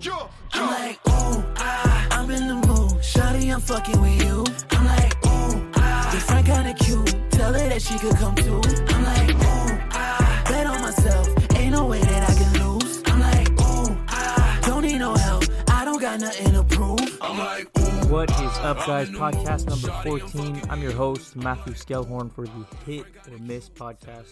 I'm like, ooh, ah, I'm in the mood. Shawty, I'm fucking with you. I'm like, ooh, ah, your friend kinda cute. Tell her that she could come too. I'm like, ooh, ah, bet on myself. Ain't no way that I can lose. I'm like, ooh, ah, don't need no help. I don't got nothing to prove. I'm like, ooh. What is up, guys? Podcast number 14. I'm your host, Matthew Skelhorn, for the Hit or Miss podcast.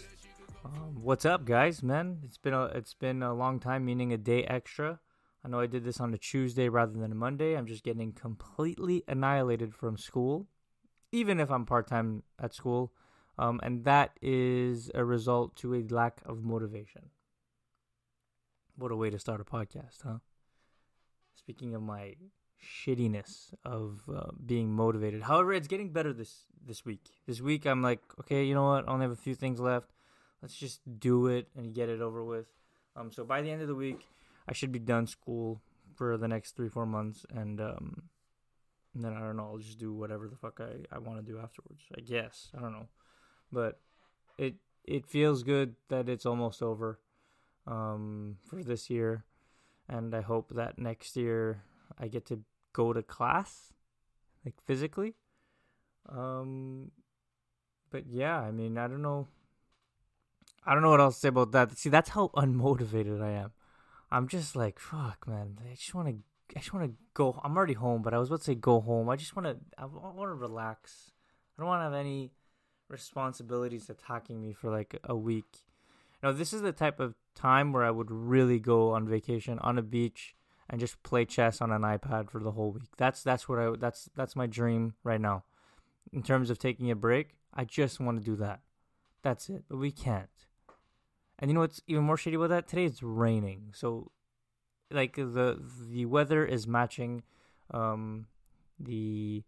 Um, what's up, guys? Man, it's been a it's been a long time, meaning a day extra. I know I did this on a Tuesday rather than a Monday. I'm just getting completely annihilated from school, even if I'm part time at school, um, and that is a result to a lack of motivation. What a way to start a podcast, huh? Speaking of my shittiness of uh, being motivated. However, it's getting better this this week. This week, I'm like, okay, you know what? I only have a few things left. Let's just do it and get it over with. Um, so by the end of the week, I should be done school for the next three four months, and um, and then I don't know. I'll just do whatever the fuck I, I want to do afterwards. I guess I don't know, but it it feels good that it's almost over um, for this year, and I hope that next year I get to go to class, like physically. Um, but yeah, I mean, I don't know. I don't know what else to say about that. See, that's how unmotivated I am. I'm just like, fuck, man. I just want to. I just want to go. I'm already home, but I was about to say go home. I just want to. I want to relax. I don't want to have any responsibilities attacking me for like a week. Now, this is the type of time where I would really go on vacation on a beach and just play chess on an iPad for the whole week. That's that's what I that's that's my dream right now. In terms of taking a break, I just want to do that. That's it. But we can't. And you know what's even more shitty about that? Today it's raining. So like the the weather is matching um the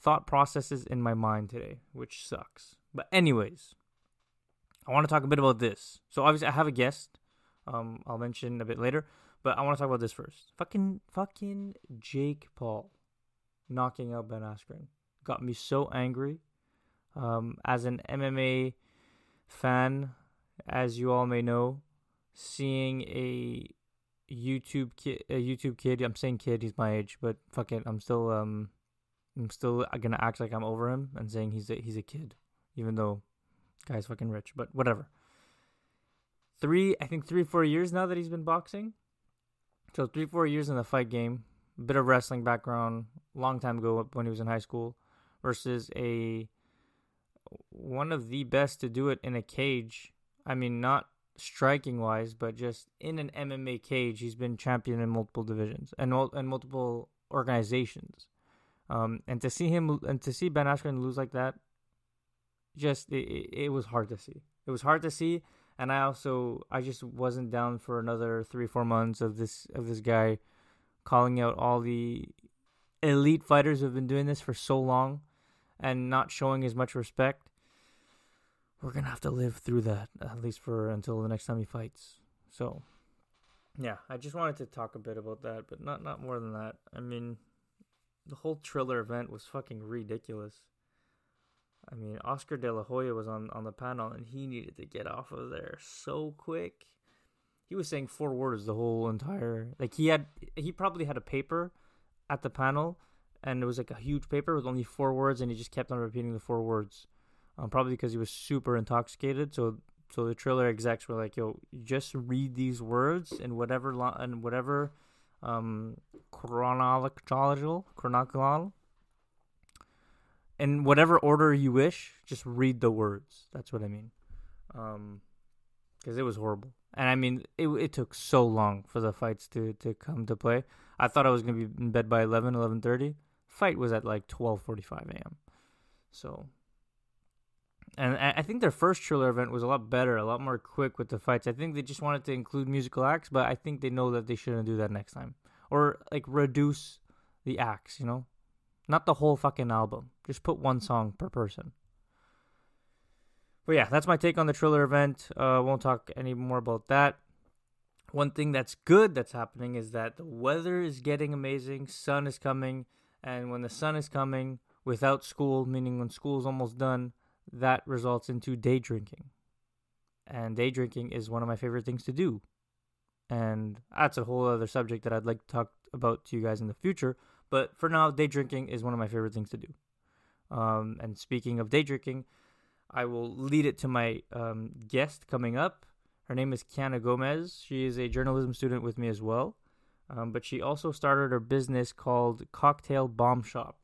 thought processes in my mind today, which sucks. But anyways, I want to talk a bit about this. So obviously I have a guest. Um I'll mention a bit later, but I want to talk about this first. Fucking fucking Jake Paul knocking out Ben Askren got me so angry. Um as an MMA fan, as you all may know, seeing a YouTube kid, a YouTube kid. I'm saying kid, he's my age, but fuck it, I'm still um, I'm still gonna act like I'm over him and saying he's a he's a kid, even though guy's fucking rich. But whatever. Three, I think three four years now that he's been boxing. So three four years in the fight game, a bit of wrestling background, long time ago when he was in high school, versus a one of the best to do it in a cage. I mean, not striking wise, but just in an MMA cage, he's been champion in multiple divisions and and multiple organizations. Um, and to see him and to see Ben Askren lose like that, just it, it was hard to see. It was hard to see, and I also I just wasn't down for another three four months of this of this guy calling out all the elite fighters who have been doing this for so long and not showing as much respect we're gonna have to live through that at least for until the next time he fights. So, yeah, I just wanted to talk a bit about that, but not not more than that. I mean, the whole Triller event was fucking ridiculous. I mean, Oscar De La Hoya was on on the panel, and he needed to get off of there so quick. He was saying four words the whole entire like he had he probably had a paper at the panel, and it was like a huge paper with only four words, and he just kept on repeating the four words um, probably because he was super intoxicated. So so the Triller execs were like, "Yo, just read these words in whatever lo- whatever um, chronological chronological in whatever order you wish. Just read the words. That's what I mean. Um, because it was horrible, and I mean it. It took so long for the fights to to come to play. I thought I was gonna be in bed by 11, 11.30. Fight was at like twelve forty five a.m. So and I think their first Triller event was a lot better, a lot more quick with the fights. I think they just wanted to include musical acts, but I think they know that they shouldn't do that next time, or like reduce the acts. You know, not the whole fucking album. Just put one song per person. But yeah, that's my take on the Triller event. Uh, won't talk any more about that. One thing that's good that's happening is that the weather is getting amazing. Sun is coming, and when the sun is coming, without school, meaning when school's almost done that results into day drinking. And day drinking is one of my favorite things to do. and that's a whole other subject that I'd like to talk about to you guys in the future. But for now, day drinking is one of my favorite things to do. Um, and speaking of day drinking, I will lead it to my um, guest coming up. Her name is Kiana Gomez. She is a journalism student with me as well. Um, but she also started her business called Cocktail Bomb Shop.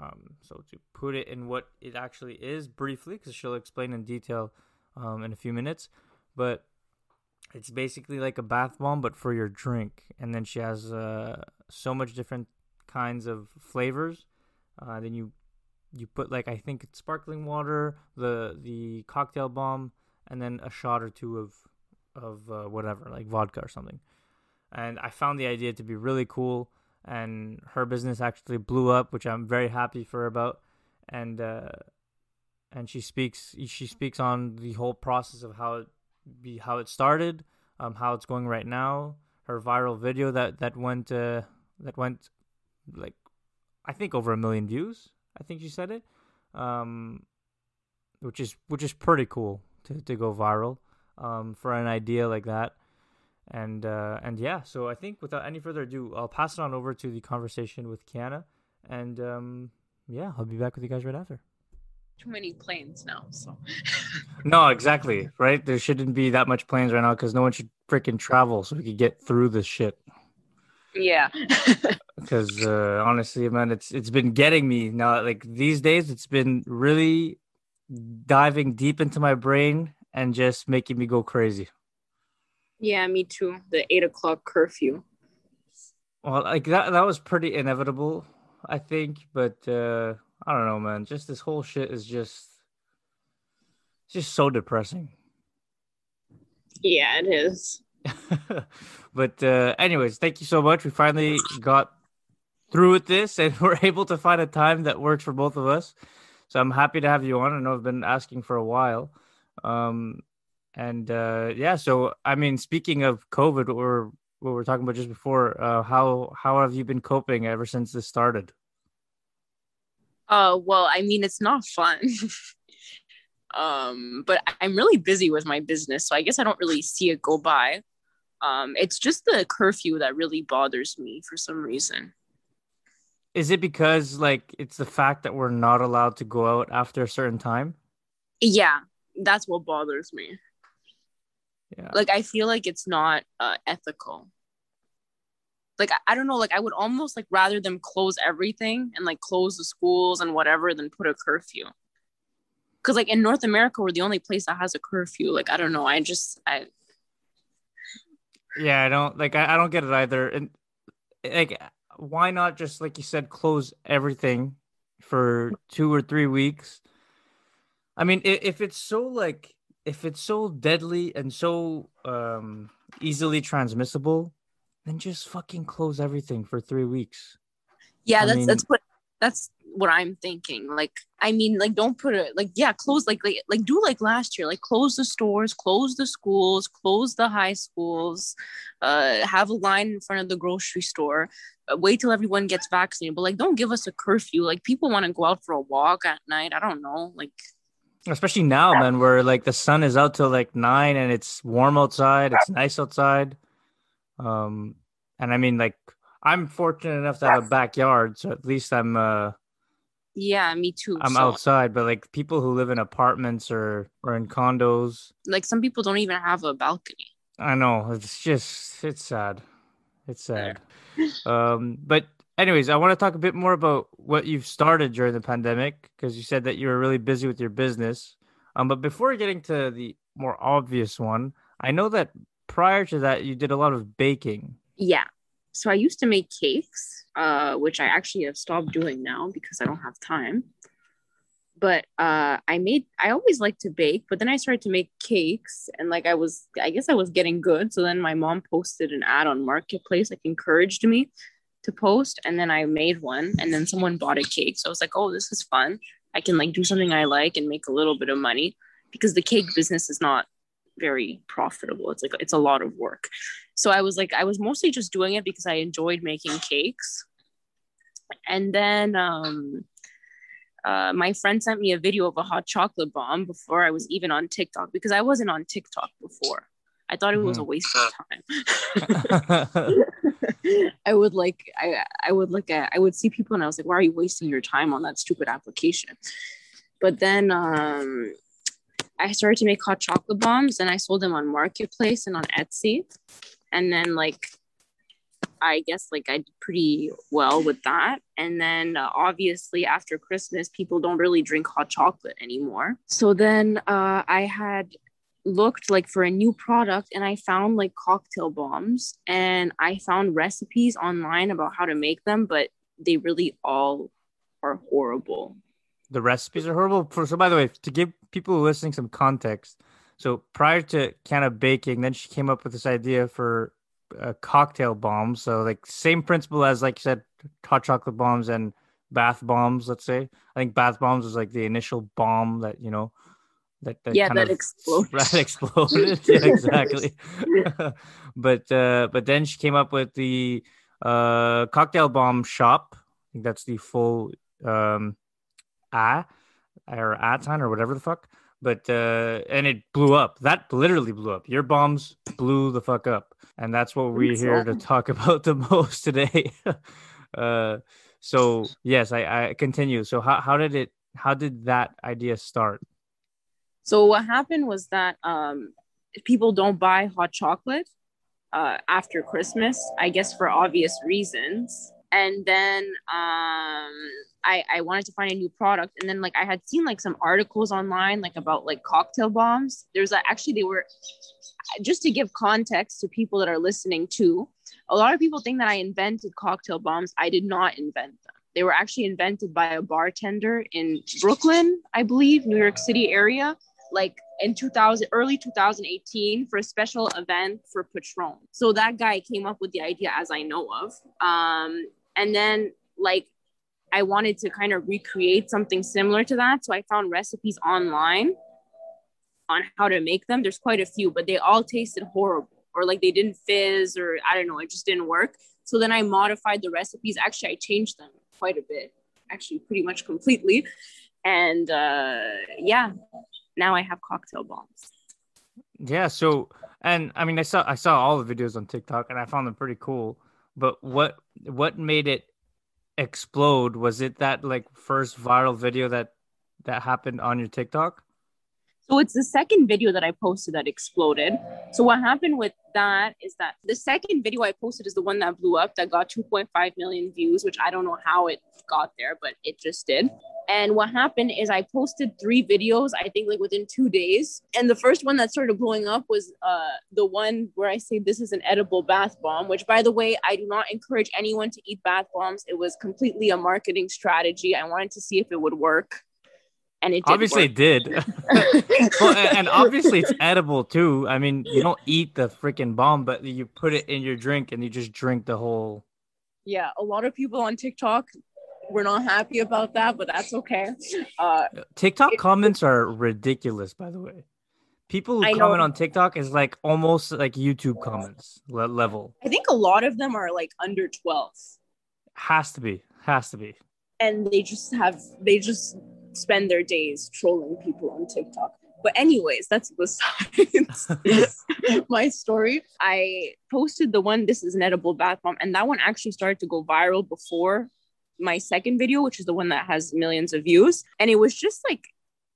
Um, so to put it in what it actually is briefly, because she'll explain in detail um, in a few minutes, but it's basically like a bath bomb, but for your drink. And then she has uh, so much different kinds of flavors. Uh, then you you put like I think it's sparkling water, the the cocktail bomb, and then a shot or two of of uh, whatever like vodka or something. And I found the idea to be really cool, and her business actually blew up, which I'm very happy for about. And uh, and she speaks she speaks on the whole process of how it be how it started, um, how it's going right now. Her viral video that that went uh, that went like I think over a million views. I think she said it, um, which is which is pretty cool to, to go viral um, for an idea like that. And uh, and yeah, so I think without any further ado, I'll pass it on over to the conversation with Kiana, and um, yeah, I'll be back with you guys right after. Too many planes now, so. no, exactly right. There shouldn't be that much planes right now because no one should freaking travel so we could get through this shit. Yeah. Because uh, honestly, man, it's it's been getting me now. Like these days, it's been really diving deep into my brain and just making me go crazy. Yeah, me too. The eight o'clock curfew. Well, like that that was pretty inevitable, I think. But uh I don't know, man. Just this whole shit is just it's just so depressing. Yeah, it is. but uh, anyways, thank you so much. We finally got through with this, and we're able to find a time that works for both of us. So I'm happy to have you on. I know I've been asking for a while. Um, and uh, yeah, so I mean, speaking of COVID, or what we were talking about just before, uh, how how have you been coping ever since this started? Uh, well, I mean, it's not fun. um, but I'm really busy with my business, so I guess I don't really see it go by. Um, it's just the curfew that really bothers me for some reason. Is it because like it's the fact that we're not allowed to go out after a certain time? Yeah, that's what bothers me. Yeah. Like I feel like it's not uh, ethical. Like I, I don't know, like I would almost like rather them close everything and like close the schools and whatever than put a curfew. Cause like in North America, we're the only place that has a curfew. Like I don't know, I just I yeah, I don't like. I, I don't get it either. And like, why not just like you said, close everything for two or three weeks? I mean, if, if it's so like, if it's so deadly and so um easily transmissible, then just fucking close everything for three weeks. Yeah, I that's mean, that's what that's what I'm thinking. Like, I mean, like, don't put it like, yeah, close like like like do like last year, like close the stores, close the schools, close the high schools, uh, have a line in front of the grocery store, uh, wait till everyone gets vaccinated. But like, don't give us a curfew. Like, people want to go out for a walk at night. I don't know, like. Especially now, man, where like the sun is out till like nine and it's warm outside, it's nice outside. Um, and I mean, like, I'm fortunate enough to have a backyard, so at least I'm uh yeah, me too. I'm so. outside, but like people who live in apartments or or in condos, like some people don't even have a balcony. I know it's just it's sad. It's sad. um, but anyways, I want to talk a bit more about what you've started during the pandemic because you said that you were really busy with your business. Um, but before getting to the more obvious one, I know that prior to that you did a lot of baking. Yeah so I used to make cakes, uh, which I actually have stopped doing now because I don't have time. But uh, I made, I always liked to bake, but then I started to make cakes and like I was, I guess I was getting good. So then my mom posted an ad on Marketplace, like encouraged me to post. And then I made one and then someone bought a cake. So I was like, oh, this is fun. I can like do something I like and make a little bit of money because the cake business is not very profitable. It's like it's a lot of work. So I was like, I was mostly just doing it because I enjoyed making cakes. And then um, uh, my friend sent me a video of a hot chocolate bomb before I was even on TikTok because I wasn't on TikTok before. I thought it was a Mhm. waste of time. I would like I I would look at I would see people and I was like, why are you wasting your time on that stupid application? But then um I started to make hot chocolate bombs and I sold them on Marketplace and on Etsy. And then like I guess like I did pretty well with that. And then uh, obviously after Christmas, people don't really drink hot chocolate anymore. So then uh, I had looked like for a new product and I found like cocktail bombs and I found recipes online about how to make them, but they really all are horrible. the recipes are horrible. For, so, by the way, to give people listening some context, so prior to kind of baking, then she came up with this idea for a cocktail bomb. So, like, same principle as, like you said, hot chocolate bombs and bath bombs, let's say. I think bath bombs was like the initial bomb that, you know, that, that Yeah, kind that of exploded. that exploded. yeah, exactly. but uh, but then she came up with the uh, cocktail bomb shop. I think that's the full um, A or Aton or whatever the fuck. But uh, and it blew up. That literally blew up. Your bombs blew the fuck up, and that's what we're Thanks, here to talk about the most today. uh, so yes, I, I continue. So how how did it? How did that idea start? So what happened was that um, people don't buy hot chocolate uh, after Christmas, I guess for obvious reasons. And then um, I, I wanted to find a new product, and then like I had seen like some articles online like about like cocktail bombs. There's actually they were just to give context to people that are listening to. A lot of people think that I invented cocktail bombs. I did not invent them. They were actually invented by a bartender in Brooklyn, I believe, New York City area like in 2000 early 2018 for a special event for Patrón. So that guy came up with the idea as i know of. Um and then like i wanted to kind of recreate something similar to that. So i found recipes online on how to make them. There's quite a few but they all tasted horrible or like they didn't fizz or i don't know it just didn't work. So then i modified the recipes. Actually i changed them quite a bit actually pretty much completely. And uh yeah now I have cocktail bombs. Yeah, so and I mean I saw I saw all the videos on TikTok and I found them pretty cool. But what what made it explode? Was it that like first viral video that that happened on your TikTok? So it's the second video that I posted that exploded. So what happened with that is that the second video I posted is the one that blew up that got 2.5 million views, which I don't know how it got there, but it just did. And what happened is I posted three videos, I think like within two days. And the first one that started blowing up was uh, the one where I say this is an edible bath bomb, which by the way, I do not encourage anyone to eat bath bombs. It was completely a marketing strategy. I wanted to see if it would work. And it did Obviously work. it did. well, a- and obviously it's edible too. I mean, you don't eat the freaking bomb, but you put it in your drink and you just drink the whole yeah, a lot of people on TikTok were not happy about that, but that's okay. Uh, TikTok It- comments are ridiculous, by the way. People who comment on TikTok is like almost like YouTube comments le- level. I think a lot of them are like under 12 Has to be. Has to be. and they just have, they just spend their days trolling people on TikTok. But, anyways, that's besides my story. I posted the one, This is an edible bath bomb, and that one actually started to go viral before my second video, which is the one that has millions of views. And it was just like,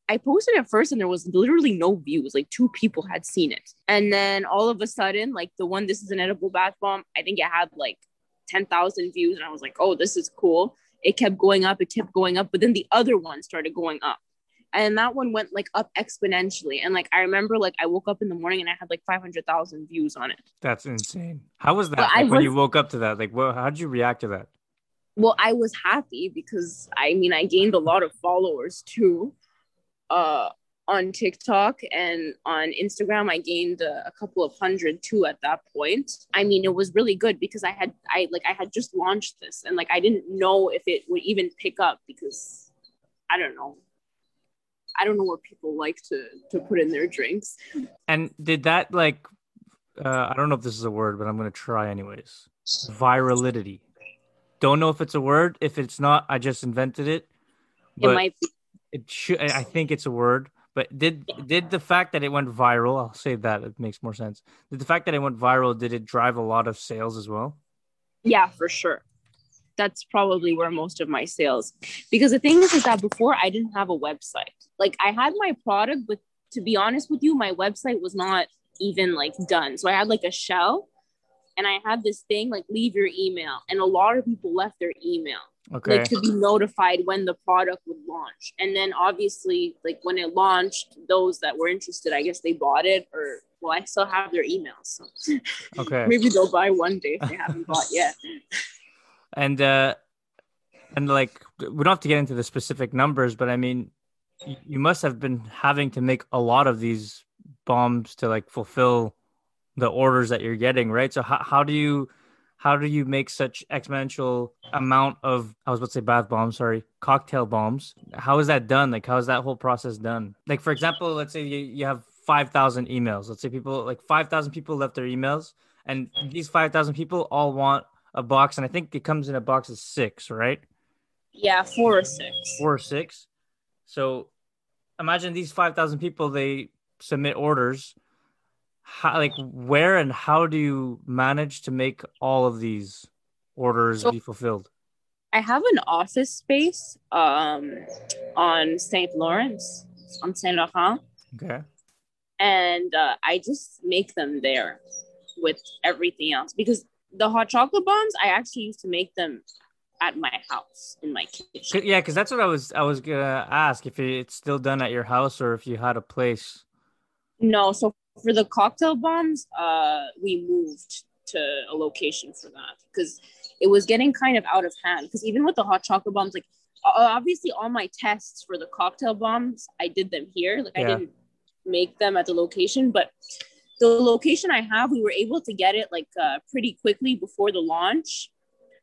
I posted it first and there was literally no views. Like two people had seen it. And then all of a sudden, like the one, this is an edible bath bomb, I think it had like 10,000 views. And I was like, oh, this is cool. It kept going up, it kept going up. But then the other one started going up. And that one went like up exponentially. And like I remember, like I woke up in the morning and I had like 500,000 views on it. That's insane. How was that like, when you woke up to that? Like, well, how did you react to that? Well i was happy because i mean i gained a lot of followers too uh on tiktok and on instagram i gained a, a couple of hundred too at that point i mean it was really good because i had i like i had just launched this and like i didn't know if it would even pick up because i don't know i don't know what people like to to put in their drinks And did that like, uh, I don't know if this is a word, but I'm gonna try anyways. Virality. Don't know if it's a word. If it's not, I just invented it. it might be it should. I I think it's a word. But did did the fact that it went viral? I'll say that it makes more sense. Did the fact that it went viral did it drive a lot of sales as well? Yeah, for sure. That's probably where most of my sales. Because the thing is, is that before I didn't have a website. Like I had my product, but to be honest with you, my website was not even like done. So I had like a shell, and I had this thing like leave your email, and a lot of people left their email Okay. like to be notified when the product would launch. And then obviously, like when it launched, those that were interested, I guess they bought it or well, I still have their emails. So okay. maybe they'll buy one day if they haven't bought yet. and uh and like we don't have to get into the specific numbers but i mean you must have been having to make a lot of these bombs to like fulfill the orders that you're getting right? So how, how do you how do you make such exponential amount of i was about to say bath bombs sorry cocktail bombs? How is that done? Like how is that whole process done? Like for example let's say you, you have 5000 emails. Let's say people like 5000 people left their emails and these 5000 people all want a box and i think it comes in a box of six right? Yeah, four or six. four or six. So imagine these 5000 people they submit orders how like where and how do you manage to make all of these orders So- be fulfilled I have an office space um, on St. Lawrence, on Saint Laurent, okay and uh, I just make them there with everything else because the hot chocolate bombs I actually used to make them at my house in my kitchen. yeah because that's what i was i was gonna ask if it's still done at your house or if you had a place No, so for the cocktail bombs, uh, we moved to a location for that because it was getting kind of out of hand. Because even with the hot chocolate bombs, like obviously all my tests for the cocktail bombs, I did them here. Like I didn't make them at the location, but the location I have, we were able to get it like uh, pretty quickly before the launch,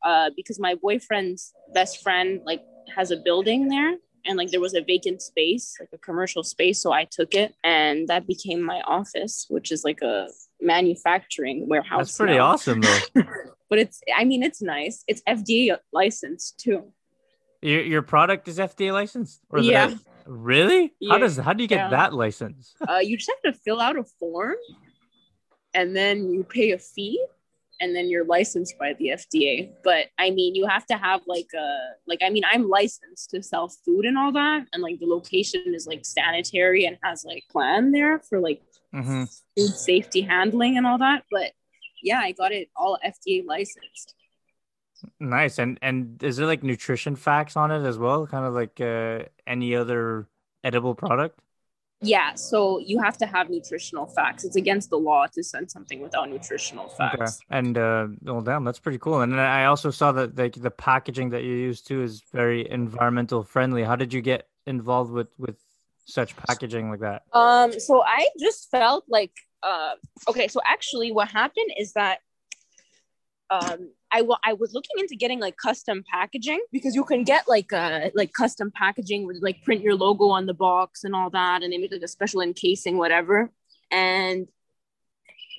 uh, because my boyfriend's best friend like has a building there and like there was a vacant space like a commercial space so i took it and that became my office which is like a manufacturing warehouse that's pretty now. awesome though. But it's i mean it's nice. It's fda licensed too. Your, your product is fda licensed? Or Yeah. really? How does how do you get Yeah. that license? Uh, you just have to fill out a form and then you pay a fee and then you're licensed by the fda but i mean you have to have like a like i mean i'm licensed to sell food and all that and like the location is like sanitary and has like plan there for like hmm food safety handling and all that. But yeah, I got it all FDA licensed. Nice. And and is there like nutrition facts on it as well? Kind of like uh, any other edible product? Yeah, so you have to have nutritional facts. It's against the law to send something without nutritional facts. And uh well damn, that's pretty cool. And then I also saw that like the packaging that you use too is very environmental friendly. How did you get involved with with such packaging like that? Um, so I just felt like, uh, okay, so actually, what happened is that um, I I was looking into getting like custom packaging because you can get like uh like custom packaging with like print your logo on the box and all that, and they make like a special encasing, whatever. And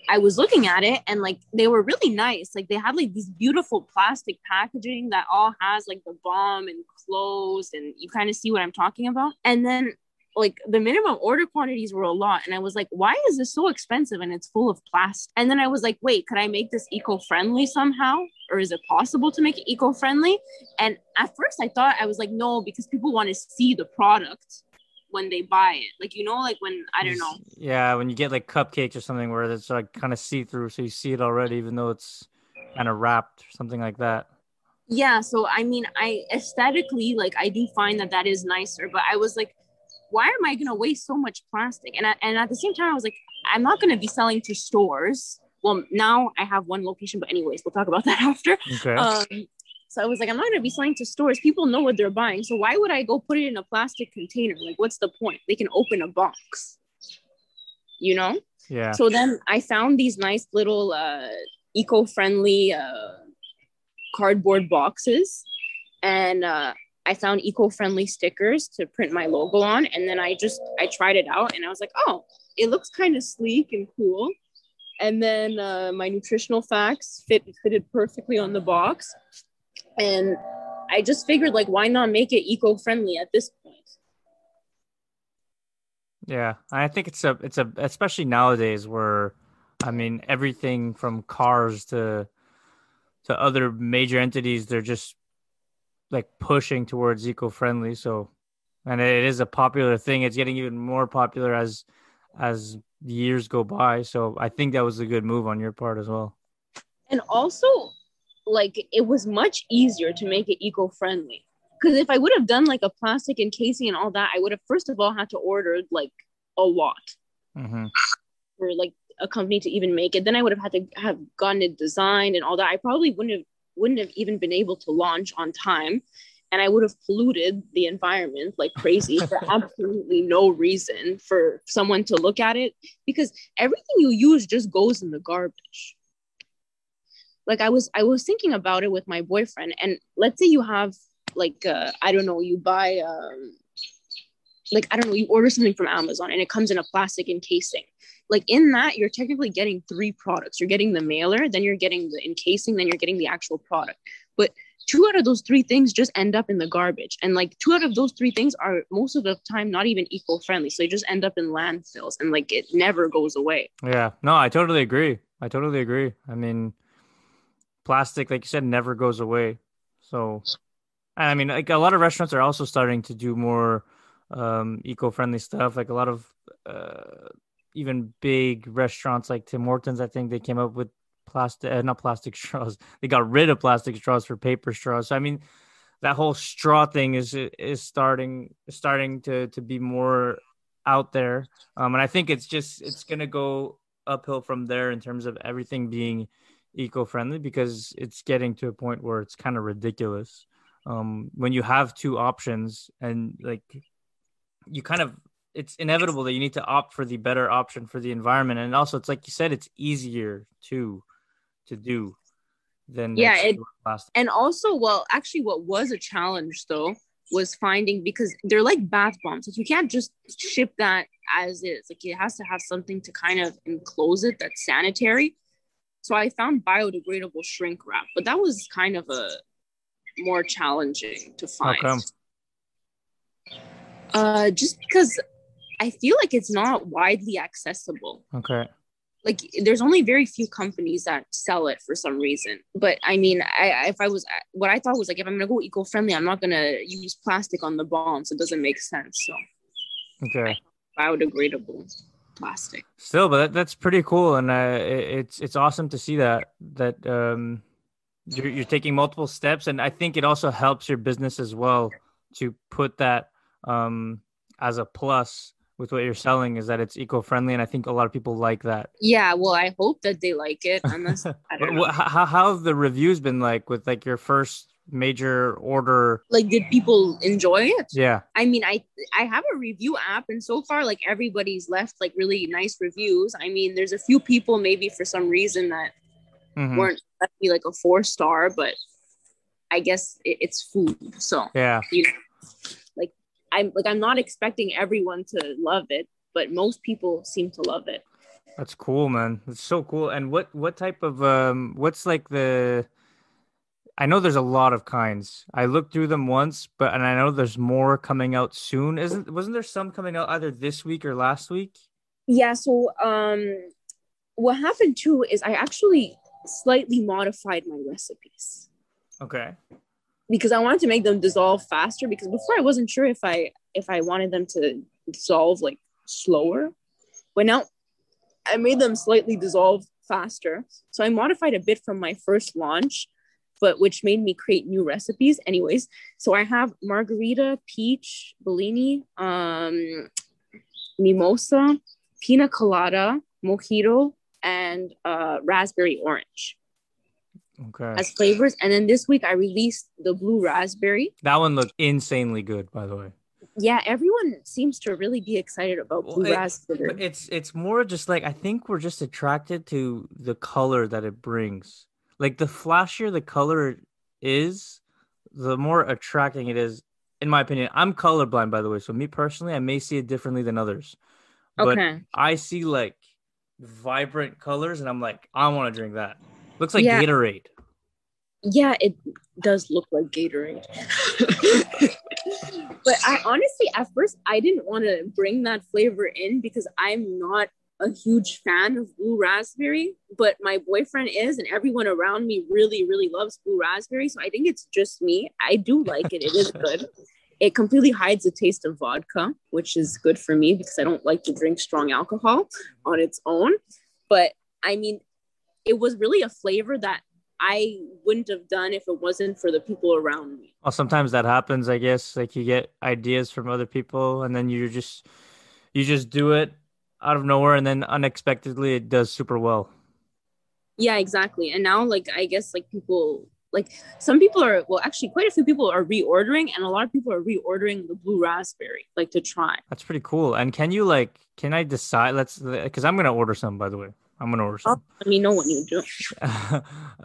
I was looking at it and like they were really nice. Like they had like these beautiful plastic packaging that all has like the bomb enclosed, and you kind of see what I'm talking about. And then like the minimum order quantities were a lot and i was like why is this so expensive and it's full of plastic? And then i was like wait could i make this eco-friendly somehow? Or is it possible to make it eco-friendly? And at first i thought i was like no because people want to see the product when they buy it. Like you know like when i don't know. Yeah, when you get like cupcakes or something where it's like kind of see through, so you see it already, even though it's kind of wrapped or something like that. yeah so i mean i aesthetically like i do find that that is nicer but i was like why am i going to waste so much plastic? And, I, and at the same time i was like i'm not going to be selling to stores. Well now i have one location but anyways we'll talk about that after. Okay. um so i was like i'm not going to be selling to stores. People know what they're buying. So why would i go put it in a plastic container? Like what's the point? They can open a box you know? Yeah. so then I found these nice little uh, eco-friendly uh, cardboard boxes, and uh, I found eco-friendly stickers to print my logo on. And then I just I tried it out, and I was like, oh, it looks kind of sleek and cool. And then uh, my nutritional facts fit fitted perfectly on the box, and I just figured like, why not make it eco-friendly at this point? Yeah, I think it's a it's a especially nowadays where, I mean, everything from cars to to other major entities, they're just like pushing towards eco-friendly. So, and it is a popular thing. It's getting even more popular as as years go by. So, I think that was a good move on your part as well. And also, like it was much easier to make it eco-friendly because if I would have done like a plastic encasing and all that, I would have first of all had to order like a lot Mm-hmm. for like a company to even make it. Then I would have had to have gotten it designed and all that. I probably wouldn't have wouldn't have even been able to launch on time. And I would have polluted the environment like crazy for absolutely no reason for someone to look at it because everything you use just goes in the garbage. Like I was I was thinking about it with my boyfriend and let's say you have like uh, I don't know, you buy um like I don't know, you order something from Amazon and it comes in a plastic encasing. Like in that, you're technically getting three products. You're getting the mailer, then you're getting the encasing, then you're getting the actual product. But two out of those three things just end up in the garbage. And like two out of those three things are most of the time not even eco friendly. So they just end up in landfills and like it never goes away. Yeah, no, I totally agree. I totally agree. I mean, plastic, like you said, never goes away. So, and I mean, like a lot of restaurants are also starting to do more um, eco-friendly stuff. Like a lot of uh, even big restaurants like Tim Hortons, I think they came up with plastic, uh, not plastic straws. They got rid of plastic straws for paper straws. So I mean, that whole straw thing is is starting starting to to be more out there. Um, and I think it's just it's gonna go uphill from there in terms of everything being eco-friendly because it's getting to a point where it's kind of ridiculous. Um, when you have two options and like you kind of it's inevitable that you need to opt for the better option for the environment and also it's like you said it's easier to to do than Yeah, it- And also, well, actually, what was a challenge though was finding because they're like bath bombs. Like you can't just ship that as is. Like it has to have something to kind of enclose it that's sanitary. So I found biodegradable shrink wrap, but that was kind of a more challenging to How find. come? Uh, just because I feel like it's not widely accessible. Okay. like there's only very few companies that sell it for some reason but i mean I, if i was what i thought was like if i'm gonna go eco-friendly i'm not gonna use plastic on the bombs it doesn't make sense so Okay. biodegradable plastic Still, but that, that's pretty cool, and uh, it, it's it's awesome to see that that um, you're you're taking multiple steps, and I think it also helps your business as well to put that um, as a plus with what you're selling is that it's eco-friendly, and I think a lot of people like that. yeah well i hope that they like it unless i don't know. how how have the reviews been like with like your first major order? like did people enjoy it Yeah. i mean i i have a review app and so far like everybody's left like really nice reviews i mean there's a few people maybe for some reason that Mhm. weren't left me like a four star but i guess it, it's food so Yeah. you know i'm like i'm not expecting everyone to love it but most people seem to love it That's cool, man. It's so cool. And what what type of um what's like the I know there's a lot of kinds. I looked through them once, but and I know there's more coming out soon. Isn't wasn't there some coming out either this week or last week? yeah so um what happened too is i actually slightly modified my recipes Okay. Because i wanted to make them dissolve faster because before i wasn't sure if i if i wanted them to dissolve like slower. But now i made them slightly dissolve faster. So i modified a bit from my first launch but which made me create new recipes anyways. So i have margarita peach bellini um mimosa pina colada mojito and uh, raspberry orange Okay. as flavors and then this week i released the blue raspberry that one looked insanely good, by the way. yeah everyone seems to really be excited about Well, blue it- raspberry it's it's more just like I think we're just attracted to the color that it brings. Like the flashier the color is, the more attracting it is, in my opinion. I'm colorblind, by the way, so me personally, I may see it differently than others. But okay I see like vibrant colors, and I'm like, I want to drink that. Looks like Yeah. Gatorade. Yeah, it does look like Gatorade. but I honestly, at first, I didn't want to bring that flavor in because I'm not a huge fan of blue raspberry, but my boyfriend is, and everyone around me really, really loves blue raspberry. So I think it's just me. I do like it. It is good. It completely hides the taste of vodka, which is good for me because I don't like to drink strong alcohol on its own. But I mean, it was really a flavor that I wouldn't have done if it wasn't for the people around me. Well, sometimes that happens, I guess. Like you get ideas from other people, and then you just you just do it out of nowhere, and then unexpectedly it does super well. Yeah, exactly. And now, like, I guess like people like some people are well actually quite a few people are reordering and a lot of people are reordering the blue raspberry like to try that's pretty cool and can you like can i decide let's because i'm gonna order some by the way i'm gonna order some let me know what you do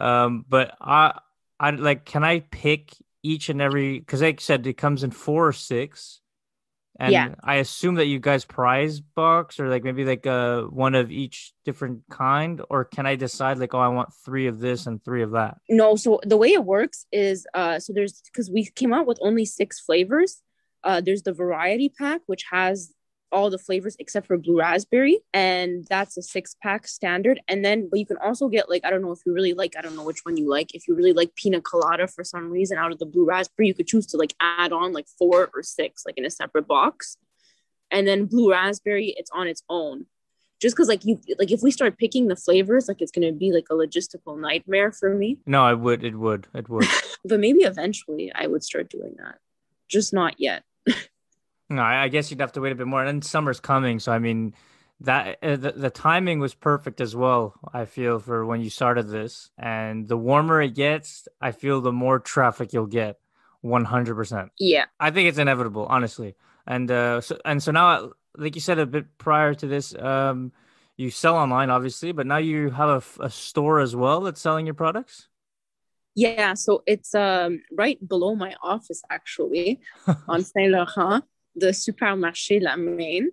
um but i i like can i pick each and every because like i said it comes in four or six and yeah. I assume that you guys prize box or like maybe like a uh, one of each different kind, or can I decide like, oh, I want three of this and three of that? No, so the way it works is uh so there's because we came out with only six flavors. Uh there's the variety pack, which has all the flavors except for blue raspberry and that's a six pack standard. And then but you can also get like i don't know if you really like i don't know which one you like. If you really like pina colada for some reason out of the blue raspberry you could choose to like add on like four or six like in a separate box. And then blue raspberry it's on its own. Just because like you like if we start picking the flavors like it's going to be like a logistical nightmare for me. No i would it would it would. But maybe eventually i would start doing that. Just not yet No, I guess you'd have to wait a bit more. And then summer's coming, so I mean, that uh, the, the timing was perfect as well. I feel for when you started this, and the warmer it gets, I feel the more traffic you'll get. One hundred percent. Yeah, I think it's inevitable, honestly. And uh, so and so now, like you said a bit prior to this, um, you sell online, obviously, but now you have a, a store as well that's selling your products. Yeah, so it's um right below my office actually on Saint Laurent the Supermarché La Main.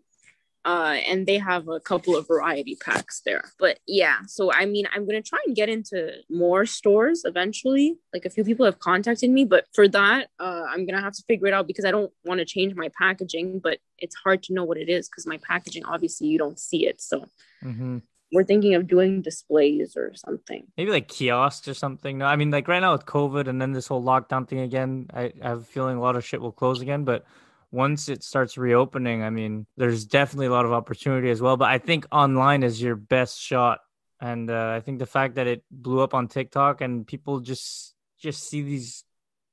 Uh, and they have a couple of variety packs there. But yeah, so I mean, I'm gonna try and get into more stores eventually. Like a few people have contacted me, but for that, uh, I'm gonna have to figure it out because I don't want to change my packaging. But it's hard to know what it is because my packaging, obviously, you don't see it. So mm-hmm. we're thinking of doing displays or something. Maybe like kiosks or something. No, I mean, like right now with COVID and then this whole lockdown thing again, I, I have a feeling a lot of shit will close again, but once it starts reopening, I mean, there's definitely a lot of opportunity as well. But I think online is your best shot, and uh, I think the fact that it blew up on TikTok and people just just see these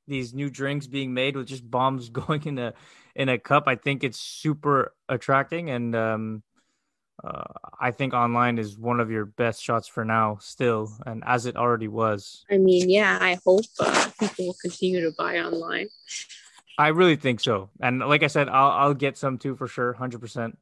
these new drinks being made with just bombs going in a in a cup, I think it's super attracting, and um, uh, I think online is one of your best shots for now, still, and as it already was. I mean, yeah, I hope uh, people will continue to buy online. I really think so, and like I said, I'll I'll get some too for sure, hundred percent.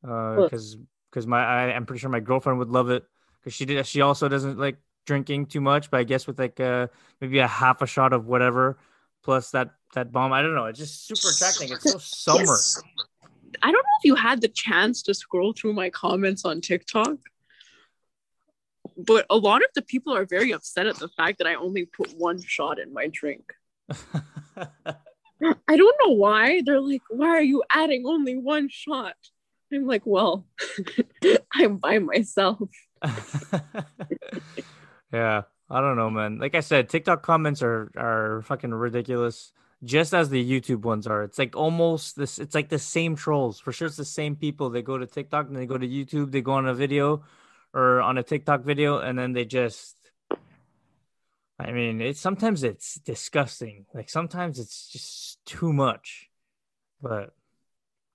Because uh, because my I, I'm pretty sure my girlfriend would love it because she did. She also doesn't like drinking too much, but I guess with like uh maybe a half a shot of whatever plus that that bomb. I don't know. It's just super attracting. It's so summer. Yes. I don't know if you had the chance to scroll through my comments on TikTok, but a lot of the people are very upset at the fact that I only put one shot in my drink. I don't know why. They're like, why are you adding only one shot? I'm like, well, I'm by myself. yeah, I don't know, man. Like I said, TikTok comments are are fucking ridiculous, just as the YouTube ones are. It's like almost this. It's like the same trolls. For sure, it's the same people. They go to TikTok and they go to YouTube. They go on a video or on a TikTok video, and then they just I mean, it's sometimes it's disgusting. Like sometimes it's just too much. But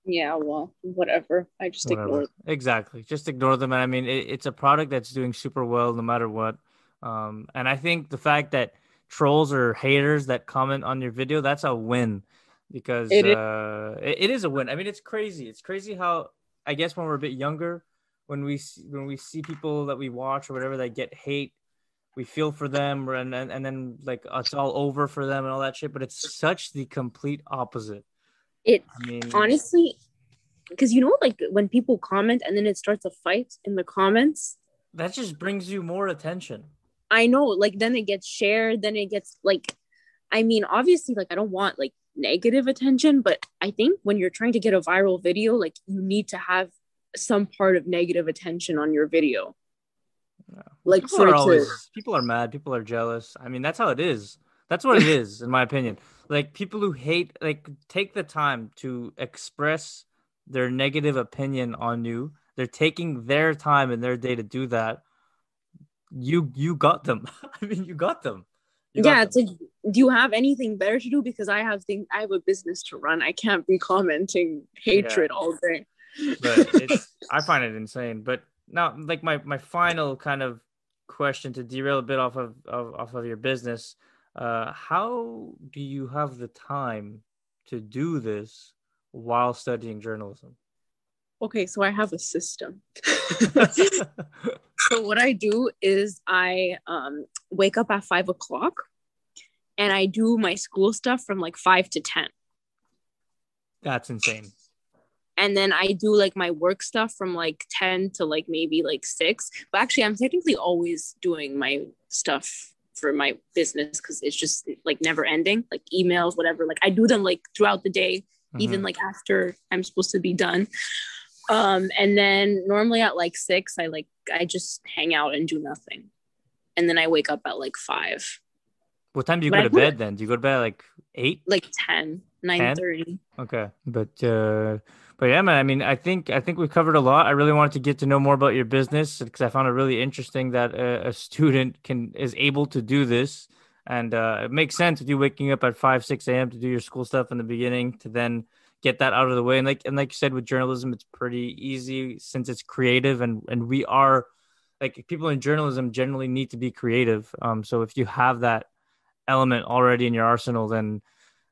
yeah, well, whatever. I just whatever. ignore them. Exactly. Just ignore them. And I mean, it, it's a product that's doing super well no matter what. Um, and I think the fact that trolls or haters that comment on your video, that's a win because it is. Uh, it, it is a win. I mean, it's crazy. It's crazy how I guess when we're a bit younger, when we see, when we see people that we watch or whatever that get hate we feel for them and, and and then like it's all over for them and all that shit but it's such the complete opposite. It I mean, honestly because you know like when people comment and then it starts a fight in the comments? That just brings you more attention. I know, like then it gets shared, then it gets like I mean, obviously, like I don't want like negative attention, but I think when you're trying to get a viral video, like you need to have some part of negative attention on your video. Yeah. Like people are always people are mad, people are jealous. I mean, that's how it is. That's what it is, in my opinion. Like people who hate, like take the time to express their negative opinion on you. They're taking their time and their day to do that. You you got them. I mean, you got them. You got yeah, them. it's like, do you have anything better to do? Because I have things, I have a business to run. I can't be commenting hatred all day. but it's I find it insane. But now, like my my final kind of question to derail a bit off of, of off of your business, uh, how do you have the time to do this while studying journalism? okay, so I have a system. so what I do is I um, wake up at five o'clock, and I do my school stuff from like five to ten, That's insane. And then I do like my work stuff from like ten to like maybe like six. But actually, I'm technically always doing my stuff for my business because it's just like never ending, like emails, whatever. Like I do them like throughout the day, even Mhm. like after I'm supposed to be done. Um, and then normally at like six, I like I just hang out and do nothing, and then I wake up at like five, what time do you but go to bed then? Do you go to bed at like eight? like 10, 9 30. Okay, but uh, but yeah, man. I mean, I think I think we covered a lot. I really wanted to get to know more about your business because I found it really interesting that a, a student can is able to do this, and uh, it makes sense with you waking up at five six a.m. to do your school stuff in the beginning to then get that out of the way. And like and like you said, with journalism, it's pretty easy since it's creative, and and we are like people in journalism generally need to be creative. Um, so if you have that element already in your arsenal, then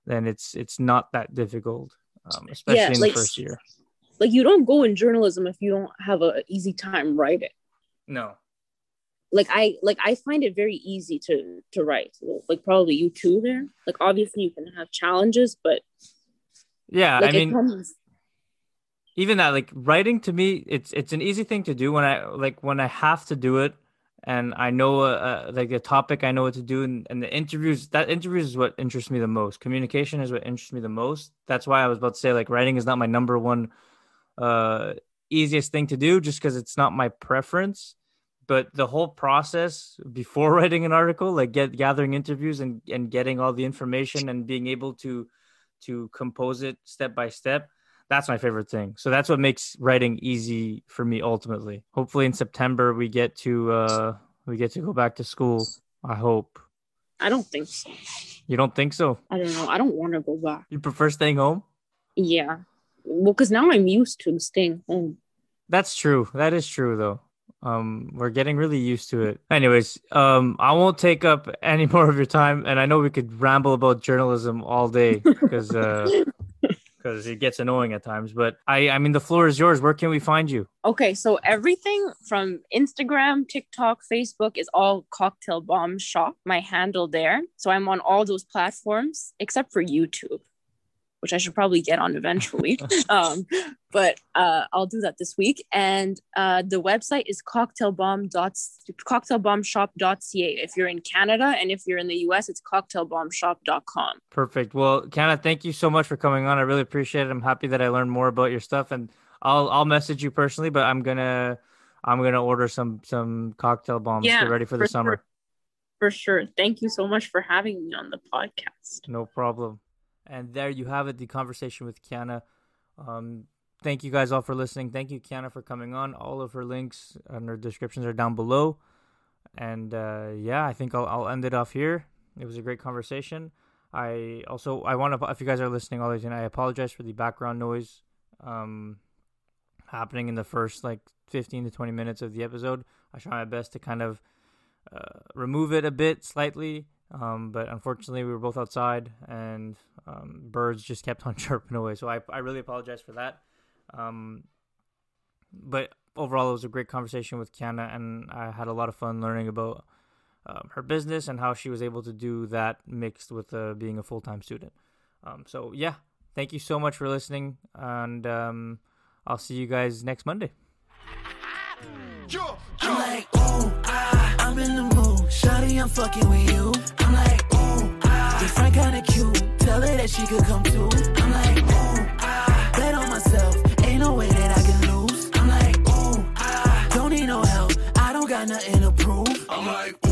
then it's it's not that difficult, um, especially Yeah, in like- the first year. Like you don't go in journalism if you don't have a easy time writing. No, Like I like I find it very easy to to write. Like probably you too there. Like obviously you can have challenges, but yeah, like I mean, comes even that like writing to me, it's it's an easy thing to do when I like when I have to do it, and I know uh, uh, like the topic, I know what to do, and, and the interviews. That interviews is what interests me the most. Communication is what interests me the most. That's why I was about to say like writing is not my number one, uh, easiest thing to do, just because it's not my preference. But the whole process before writing an article, like get gathering interviews and and getting all the information and being able to to compose it step by step that's my favorite thing so that's what makes writing easy for me ultimately hopefully in september we get to uh we get to go back to school i hope I don't think so. you don't think so I don't know. I don't want to go back. you prefer staying home Yeah. Well, because now I'm used to staying home. that's true that is true though um we're getting really used to it anyways um i won't take up any more of your time and i know we could ramble about journalism all day because uh because it gets annoying at times but i i mean the floor is yours. Where can we find you? Okay, so everything from Instagram, TikTok, Facebook is all Cocktail Bomb Shop, my handle there. So I'm on all those platforms except for YouTube, which I should probably get on eventually. um, but uh, I'll do that this week. And uh, the website is cocktailbomb dot cocktailbombshop.ca if you're in Canada, and if you're in the US, it's cocktailbombshop.com. Perfect. Well, Kiana, thank you so much for coming on. I really appreciate it. I'm happy that I learned more about your stuff, and I'll I'll message you personally. But I'm gonna I'm gonna order some some cocktail bombs. Yeah, Get ready for the summer. sure. For sure. Thank you so much for having me on the podcast. No problem. And there you have it, the conversation with Kiana. Um, thank you guys all for listening. Thank you, Kiana, for coming on. All of her links and her descriptions are down below. And uh, yeah, I think I'll, I'll end it off here. It was a great conversation. I also I want to if you guys are listening all the time, I apologize for the background noise um, happening in the first like 15 to 20 minutes of the episode. I try my best to kind of uh, remove it a bit slightly um, but unfortunately, we were both outside, and um, birds just kept on chirping away. So I, I really apologize for that. Um, but overall, it was a great conversation with Kiana, and I had a lot of fun learning about um, her business and how she was able to do that mixed with uh, being a full time student. Um, so yeah, thank you so much for listening, and um, I'll see you guys next Monday. Shawty, I'm fucking with you. I'm like, ooh, ah, your friend kinda cute. Tell her that she could come too. I'm like, ooh, ah, bet on myself. Ain't no way that I can lose. I'm like, ooh, ah, don't need no help. I don't got nothing to prove. I'm like,